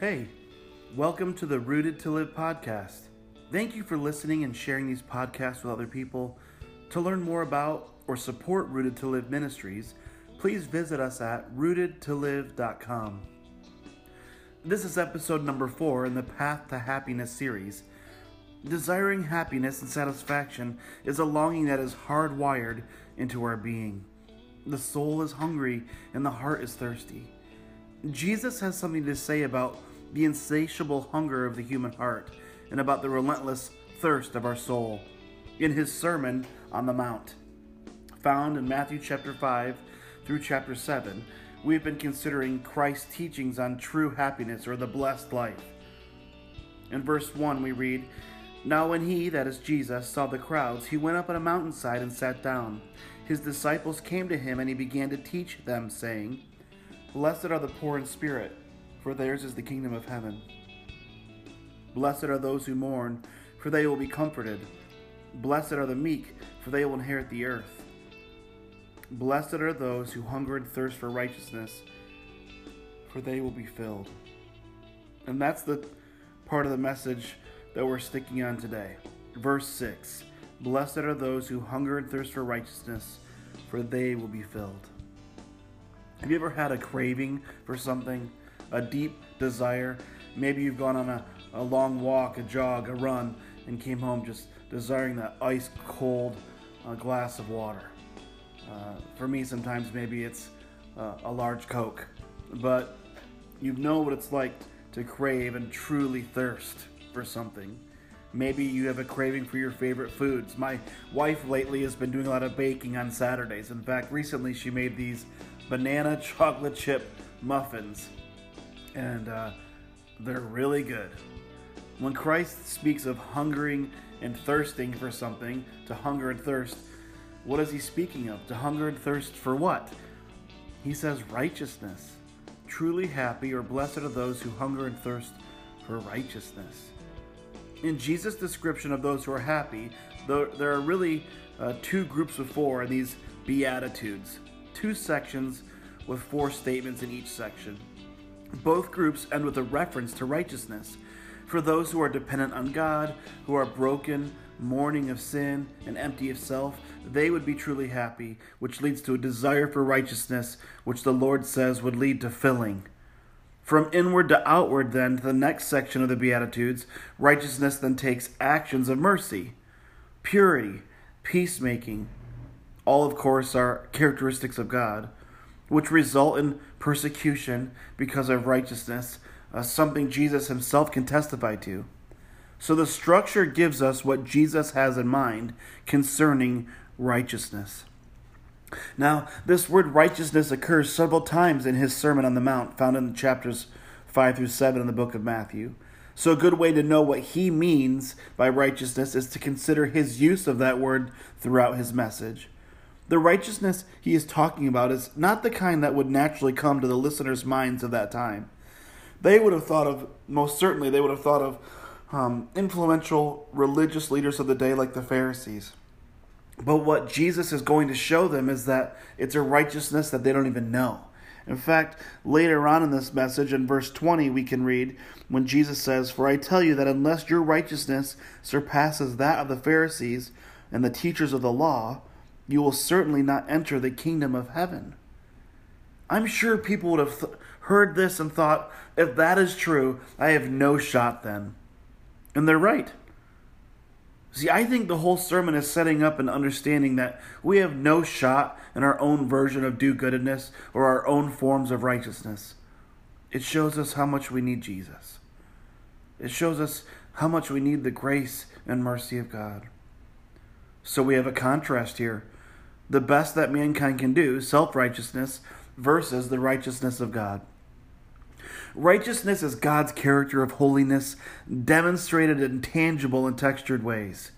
Hey, welcome to the Rooted to Live podcast. Thank you for listening and sharing these podcasts with other people. To learn more about or support Rooted to Live Ministries, please visit us at rootedtolive.com. This is episode number four in the Path to Happiness series. Desiring happiness and satisfaction is a longing that is hardwired into our being. The soul is hungry and the heart is thirsty. Jesus has something to say about the insatiable hunger of the human heart and about the relentless thirst of our soul in his Sermon on the Mount. Found in Matthew chapter 5 through chapter 7, we've been considering Christ's teachings on true happiness or the blessed life. In verse 1, we read, Now when he, that is Jesus, saw the crowds, he went up on a mountainside and sat down. His disciples came to him, and he began to teach them, saying, Blessed are the poor in spirit, for theirs is the kingdom of heaven. Blessed are those who mourn, for they will be comforted. Blessed are the meek, for they will inherit the earth. Blessed are those who hunger and thirst for righteousness, for they will be filled. And that's the part of the message that we're sticking on today. Verse 6 Blessed are those who hunger and thirst for righteousness, for they will be filled. Have you ever had a craving for something, a deep desire? Maybe you've gone on a, a long walk, a jog, a run, and came home just desiring that ice cold uh, glass of water. Uh, for me, sometimes maybe it's uh, a large Coke, but you know what it's like to crave and truly thirst for something. Maybe you have a craving for your favorite foods. My wife lately has been doing a lot of baking on Saturdays. In fact, recently she made these banana chocolate chip muffins, and uh, they're really good. When Christ speaks of hungering and thirsting for something, to hunger and thirst, what is he speaking of? To hunger and thirst for what? He says righteousness. Truly happy or blessed are those who hunger and thirst for righteousness. In Jesus' description of those who are happy, there are really uh, two groups of four in these Beatitudes, two sections with four statements in each section. Both groups end with a reference to righteousness. For those who are dependent on God, who are broken, mourning of sin, and empty of self, they would be truly happy, which leads to a desire for righteousness, which the Lord says would lead to filling. From inward to outward, then, to the next section of the Beatitudes, righteousness then takes actions of mercy, purity, peacemaking. All, of course, are characteristics of God, which result in persecution because of righteousness, uh, something Jesus himself can testify to. So the structure gives us what Jesus has in mind concerning righteousness. Now, this word righteousness occurs several times in his Sermon on the Mount, found in chapters 5 through 7 in the book of Matthew. So, a good way to know what he means by righteousness is to consider his use of that word throughout his message. The righteousness he is talking about is not the kind that would naturally come to the listeners' minds of that time. They would have thought of, most certainly, they would have thought of um, influential religious leaders of the day like the Pharisees. But what Jesus is going to show them is that it's a righteousness that they don't even know. In fact, later on in this message, in verse 20, we can read when Jesus says, For I tell you that unless your righteousness surpasses that of the Pharisees and the teachers of the law, you will certainly not enter the kingdom of heaven. I'm sure people would have th- heard this and thought, if that is true, I have no shot then. And they're right. See, I think the whole sermon is setting up an understanding that we have no shot in our own version of do goodness or our own forms of righteousness. It shows us how much we need Jesus. It shows us how much we need the grace and mercy of God. So we have a contrast here. The best that mankind can do, self righteousness, versus the righteousness of God. Righteousness is God's character of holiness demonstrated in tangible and textured ways.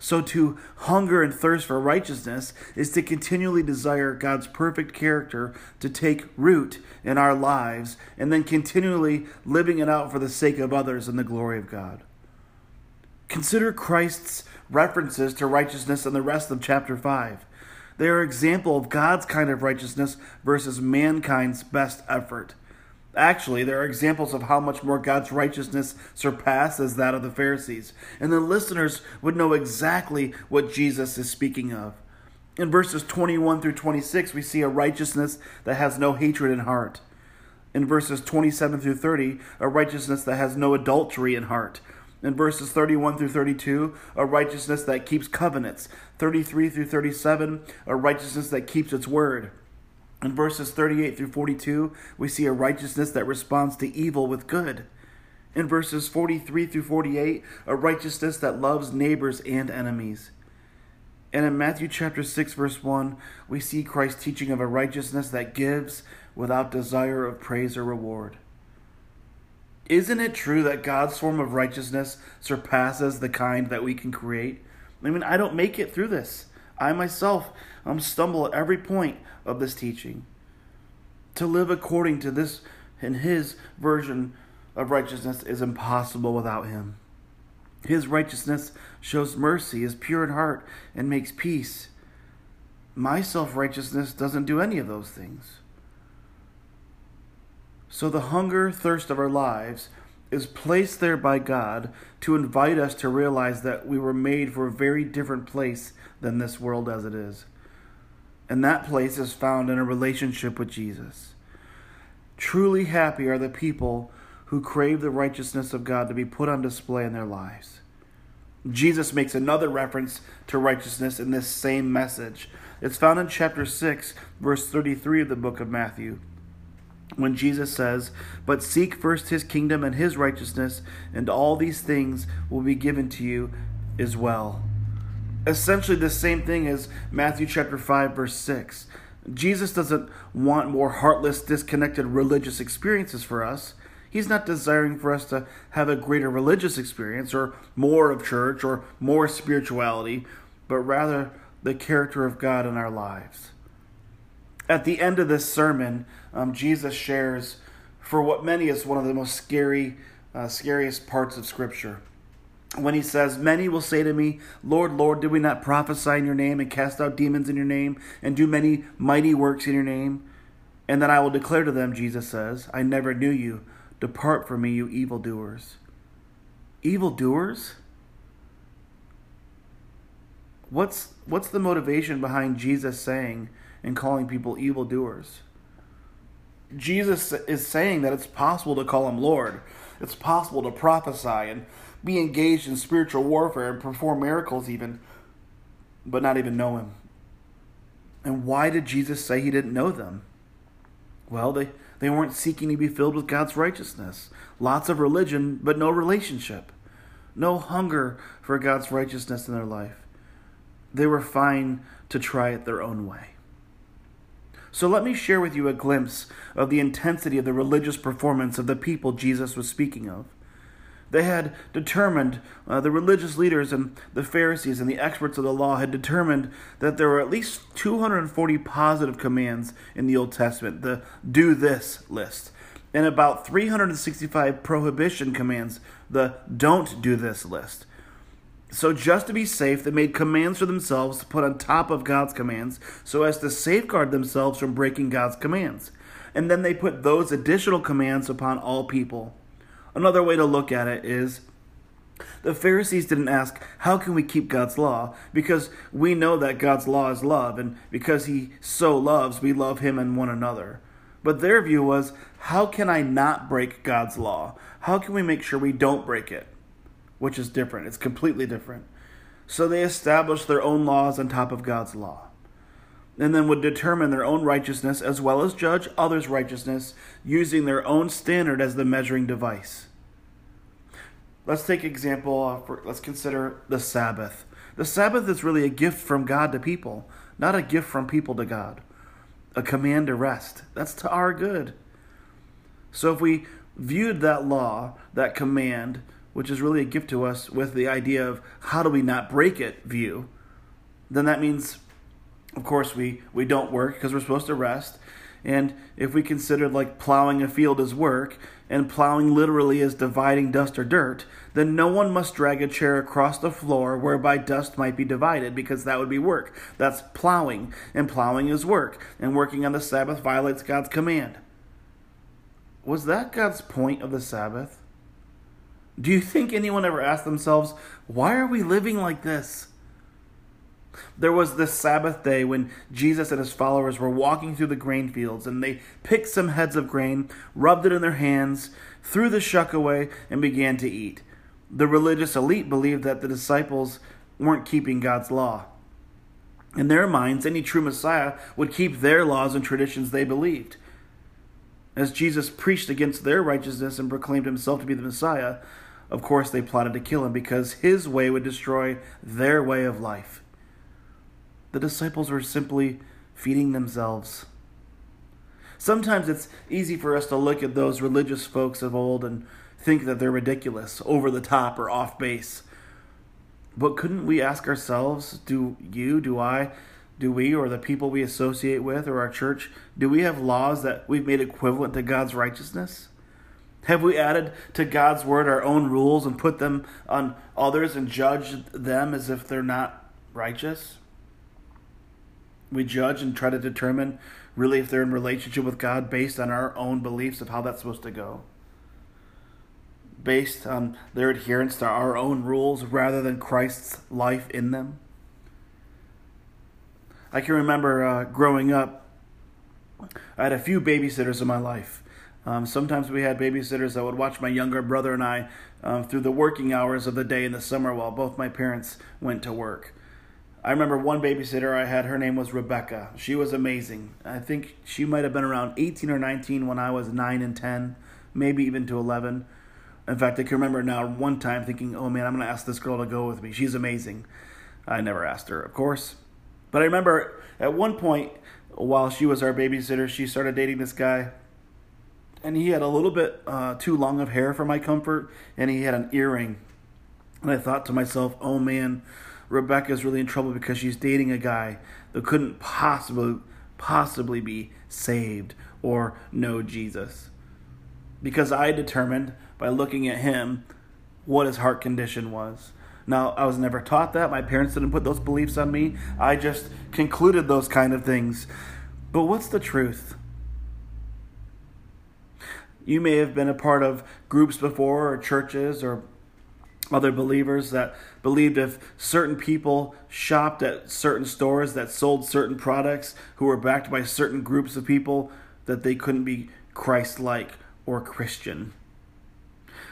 So, to hunger and thirst for righteousness is to continually desire God's perfect character to take root in our lives and then continually living it out for the sake of others and the glory of God. Consider Christ's references to righteousness in the rest of chapter 5. They are an example of God's kind of righteousness versus mankind's best effort. Actually, there are examples of how much more God's righteousness surpasses that of the Pharisees, and the listeners would know exactly what Jesus is speaking of. In verses 21 through 26, we see a righteousness that has no hatred in heart. In verses 27 through 30, a righteousness that has no adultery in heart. In verses 31 through 32, a righteousness that keeps covenants. 33 through 37, a righteousness that keeps its word. In verses 38 through 42, we see a righteousness that responds to evil with good. In verses 43 through 48, a righteousness that loves neighbors and enemies. And in Matthew chapter 6 verse 1, we see Christ teaching of a righteousness that gives without desire of praise or reward. Isn't it true that God's form of righteousness surpasses the kind that we can create? I mean, I don't make it through this. I myself um, stumble at every point of this teaching. To live according to this and his version of righteousness is impossible without him. His righteousness shows mercy, is pure in heart, and makes peace. My self righteousness doesn't do any of those things. So the hunger, thirst of our lives is placed there by God to invite us to realize that we were made for a very different place than this world as it is. And that place is found in a relationship with Jesus. Truly happy are the people who crave the righteousness of God to be put on display in their lives. Jesus makes another reference to righteousness in this same message. It's found in chapter 6, verse 33 of the book of Matthew when Jesus says, But seek first his kingdom and his righteousness, and all these things will be given to you as well. Essentially, the same thing as Matthew chapter 5, verse 6. Jesus doesn't want more heartless, disconnected religious experiences for us. He's not desiring for us to have a greater religious experience or more of church or more spirituality, but rather the character of God in our lives. At the end of this sermon, um, Jesus shares for what many is one of the most scary, uh, scariest parts of Scripture. When he says, Many will say to me, Lord, Lord, did we not prophesy in your name and cast out demons in your name and do many mighty works in your name? And then I will declare to them, Jesus says, I never knew you. Depart from me, you evildoers. Evildoers? What's, what's the motivation behind Jesus saying and calling people evildoers? Jesus is saying that it's possible to call him Lord. It's possible to prophesy and be engaged in spiritual warfare and perform miracles, even, but not even know him. And why did Jesus say he didn't know them? Well, they, they weren't seeking to be filled with God's righteousness. Lots of religion, but no relationship. No hunger for God's righteousness in their life. They were fine to try it their own way. So let me share with you a glimpse of the intensity of the religious performance of the people Jesus was speaking of. They had determined, uh, the religious leaders and the Pharisees and the experts of the law had determined that there were at least 240 positive commands in the Old Testament, the do this list, and about 365 prohibition commands, the don't do this list. So, just to be safe, they made commands for themselves to put on top of God's commands so as to safeguard themselves from breaking God's commands. And then they put those additional commands upon all people. Another way to look at it is the Pharisees didn't ask, How can we keep God's law? Because we know that God's law is love, and because He so loves, we love Him and one another. But their view was, How can I not break God's law? How can we make sure we don't break it? Which is different. It's completely different. So they established their own laws on top of God's law, and then would determine their own righteousness as well as judge others' righteousness using their own standard as the measuring device. Let's take example. For, let's consider the Sabbath. The Sabbath is really a gift from God to people, not a gift from people to God. A command to rest. That's to our good. So if we viewed that law, that command, which is really a gift to us with the idea of how do we not break it view, then that means, of course, we, we don't work because we're supposed to rest. And if we consider like plowing a field as work, and plowing literally is dividing dust or dirt, then no one must drag a chair across the floor whereby dust might be divided, because that would be work. That's plowing, and plowing is work, and working on the Sabbath violates God's command. was that God's point of the Sabbath? Do you think anyone ever asked themselves, why are we living like this? There was this Sabbath day when Jesus and his followers were walking through the grain fields, and they picked some heads of grain, rubbed it in their hands, threw the shuck away, and began to eat. The religious elite believed that the disciples weren't keeping God's law. In their minds, any true Messiah would keep their laws and traditions they believed. As Jesus preached against their righteousness and proclaimed himself to be the Messiah, of course they plotted to kill him because his way would destroy their way of life. The disciples were simply feeding themselves. Sometimes it's easy for us to look at those religious folks of old and think that they're ridiculous, over the top, or off base. But couldn't we ask ourselves, do you, do I, do we, or the people we associate with, or our church, do we have laws that we've made equivalent to God's righteousness? Have we added to God's word our own rules and put them on others and judged them as if they're not righteous? We judge and try to determine really if they're in relationship with God based on our own beliefs of how that's supposed to go. Based on their adherence to our own rules rather than Christ's life in them. I can remember uh, growing up, I had a few babysitters in my life. Um, sometimes we had babysitters that would watch my younger brother and I um, through the working hours of the day in the summer while both my parents went to work. I remember one babysitter I had, her name was Rebecca. She was amazing. I think she might have been around 18 or 19 when I was 9 and 10, maybe even to 11. In fact, I can remember now one time thinking, oh man, I'm going to ask this girl to go with me. She's amazing. I never asked her, of course. But I remember at one point, while she was our babysitter, she started dating this guy. And he had a little bit uh, too long of hair for my comfort, and he had an earring. And I thought to myself, oh man, Rebecca's really in trouble because she's dating a guy that couldn't possibly possibly be saved or know Jesus. Because I determined by looking at him what his heart condition was. Now, I was never taught that. My parents didn't put those beliefs on me. I just concluded those kind of things. But what's the truth? You may have been a part of groups before, or churches, or other believers that believed if certain people shopped at certain stores that sold certain products who were backed by certain groups of people that they couldn't be Christ-like or Christian.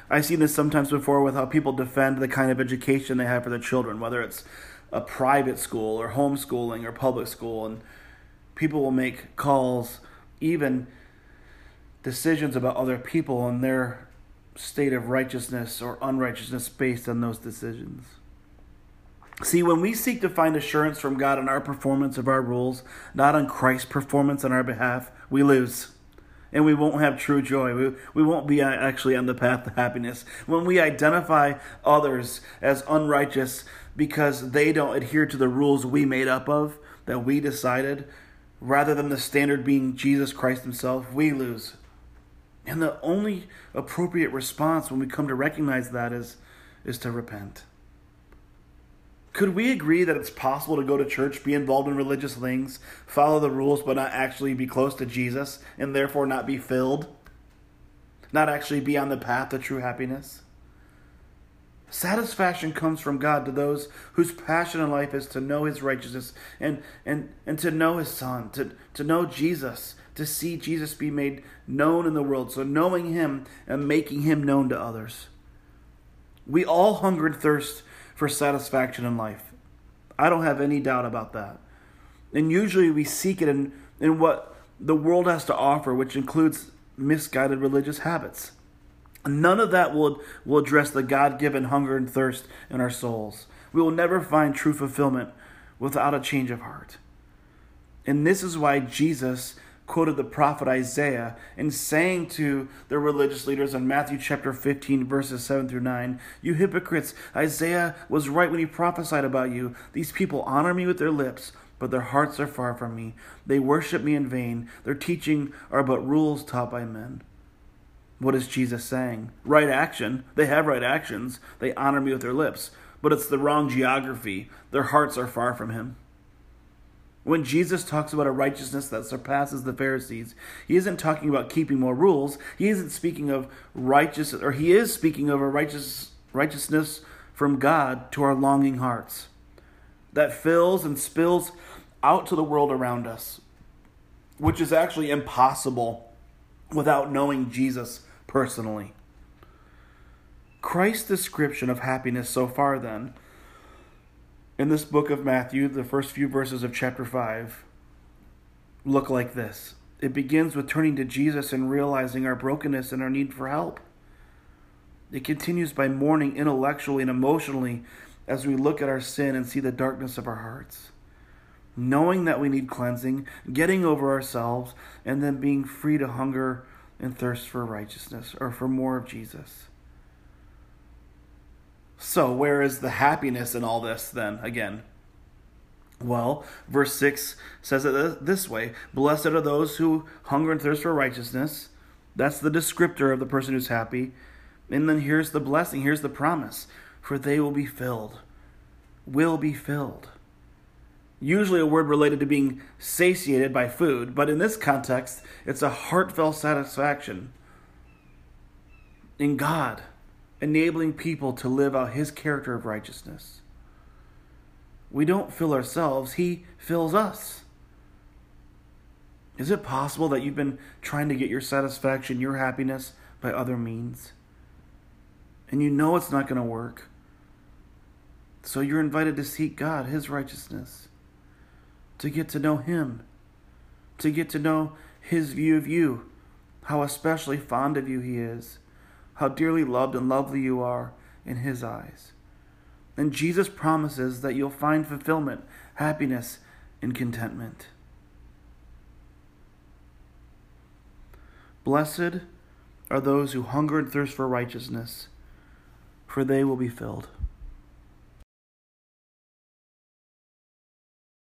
I've seen this sometimes before with how people defend the kind of education they have for their children, whether it's a private school or homeschooling or public school, and people will make calls, even decisions about other people and their state of righteousness or unrighteousness based on those decisions. See, when we seek to find assurance from God on our performance of our rules, not on Christ's performance on our behalf, we lose. And we won't have true joy. We, we won't be uh, actually on the path to happiness. When we identify others as unrighteous because they don't adhere to the rules we made up of, that we decided, rather than the standard being Jesus Christ Himself, we lose. And the only appropriate response when we come to recognize that is, is to repent. Could we agree that it's possible to go to church, be involved in religious things, follow the rules, but not actually be close to Jesus, and therefore not be filled? Not actually be on the path to true happiness? Satisfaction comes from God to those whose passion in life is to know his righteousness and, and, and to know his son, to, to know Jesus, to see Jesus be made known in the world. So knowing him and making him known to others. We all hunger and thirst for satisfaction in life. I don't have any doubt about that. And usually we seek it in, in what the world has to offer, which includes misguided religious habits. None of that will, will address the God given hunger and thirst in our souls. We will never find true fulfillment without a change of heart. And this is why Jesus quoted the prophet Isaiah and saying to the religious leaders in Matthew chapter 15, verses 7 through 9, You hypocrites, Isaiah was right when he prophesied about you. These people honor me with their lips, but their hearts are far from me. They worship me in vain. Their teaching are but rules taught by men. What is Jesus saying? Right action. They have right actions. They honor me with their lips, but it's the wrong geography. Their hearts are far from him. When Jesus talks about a righteousness that surpasses the Pharisees, he isn't talking about keeping more rules. He isn't speaking of righteous, or he is speaking of a righteous righteousness from God to our longing hearts that fills and spills out to the world around us, which is actually impossible without knowing Jesus personally. Christ's description of happiness so far, then, in this book of Matthew, the first few verses of chapter 5 look like this. It begins with turning to Jesus and realizing our brokenness and our need for help. It continues by mourning intellectually and emotionally as we look at our sin and see the darkness of our hearts. Knowing that we need cleansing, getting over ourselves, and then being free to hunger and thirst for righteousness or for more of Jesus. So, where is the happiness in all this then, again? Well, verse 6 says it this way Blessed are those who hunger and thirst for righteousness. That's the descriptor of the person who's happy. And then here's the blessing, here's the promise for they will be filled. Will be filled. Usually a word related to being satiated by food, but in this context, it's a heartfelt satisfaction in God enabling people to live out his character of righteousness. We don't fill ourselves, he fills us. Is it possible that you've been trying to get your satisfaction, your happiness by other means? And you know it's not going to work. So you're invited to seek God, His righteousness, to get to know Him, to get to know His view of you, how especially fond of you He is how dearly loved and lovely you are in His eyes. And Jesus promises that you'll find fulfillment, happiness, and contentment. Blessed are those who hunger and thirst for righteousness, for they will be filled.